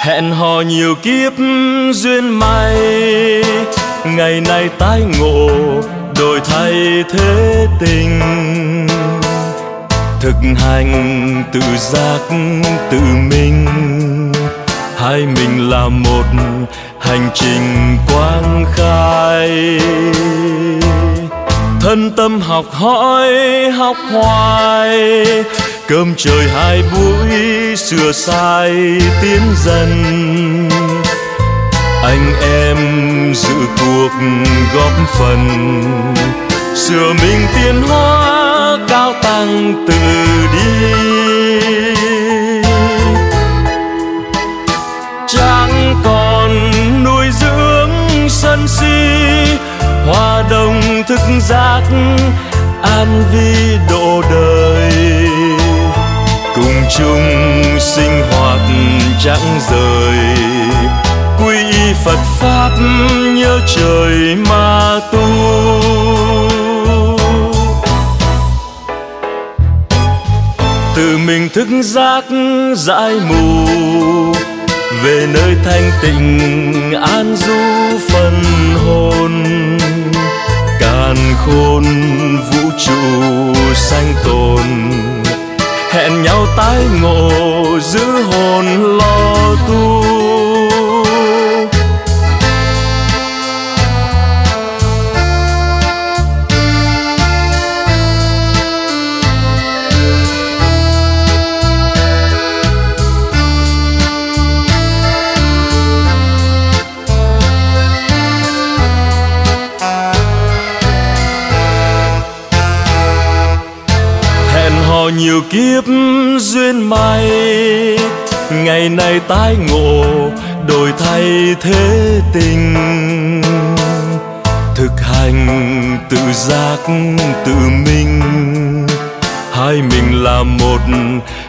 hẹn hò nhiều kiếp duyên may. Ngày nay tái ngộ, đổi thay thế tình. Thực hành tự giác tự mình. Hai mình là một hành trình quang khai. Thân tâm học hỏi, học hoài cơm trời hai buổi sửa sai tiến dần. Anh em dự cuộc góp phần. Sửa mình tiến hóa, cao tăng từ đi. Chẳng còn nuôi dưỡng sân si, hoa đồng thức giác, an vi độ đời chung sinh hoạt chẳng rời. Quy y phật pháp nhớ trời mà tu. Từ mình thức giác giải mù, về nơi thanh tịnh an du phần hồn. Càn khôn vũ trụ sanh tồn tái ngộ giữ hồn lo hẹn nhiều kiếp duyên may, ngày nay tái ngộ, đổi thay thế tình. Thực hành tự giác tự minh hai mình là một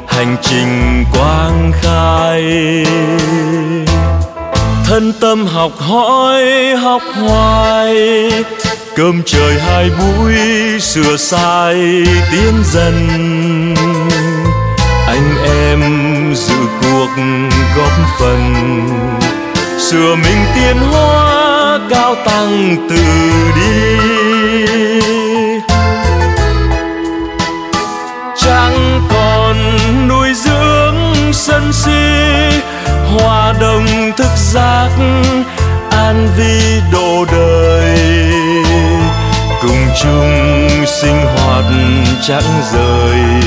hành trình quang khai. Thân tâm học hỏi, học hoài, cơm trời hai buổi sửa sai, tiến dần anh em dự cuộc góp phần. Sửa mình tiến hóa cao tăng từ đi. Chẳng còn nuôi dưỡng sân si, hòa đồng thức giác, an vi độ đời. Cùng chung sinh hoạt chẳng rời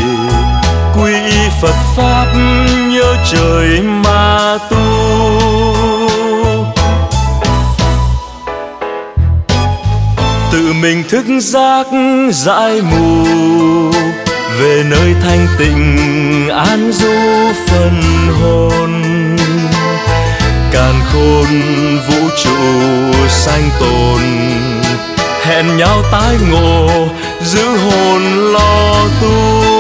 phật pháp nhớ trời mà tu. Tự mình thức giác giải mù, về nơi thanh tịnh an du phần hồn. Càn khôn vũ trụ sanh tồn, hẹn nhau tái ngộ, giữ hồn lo tu.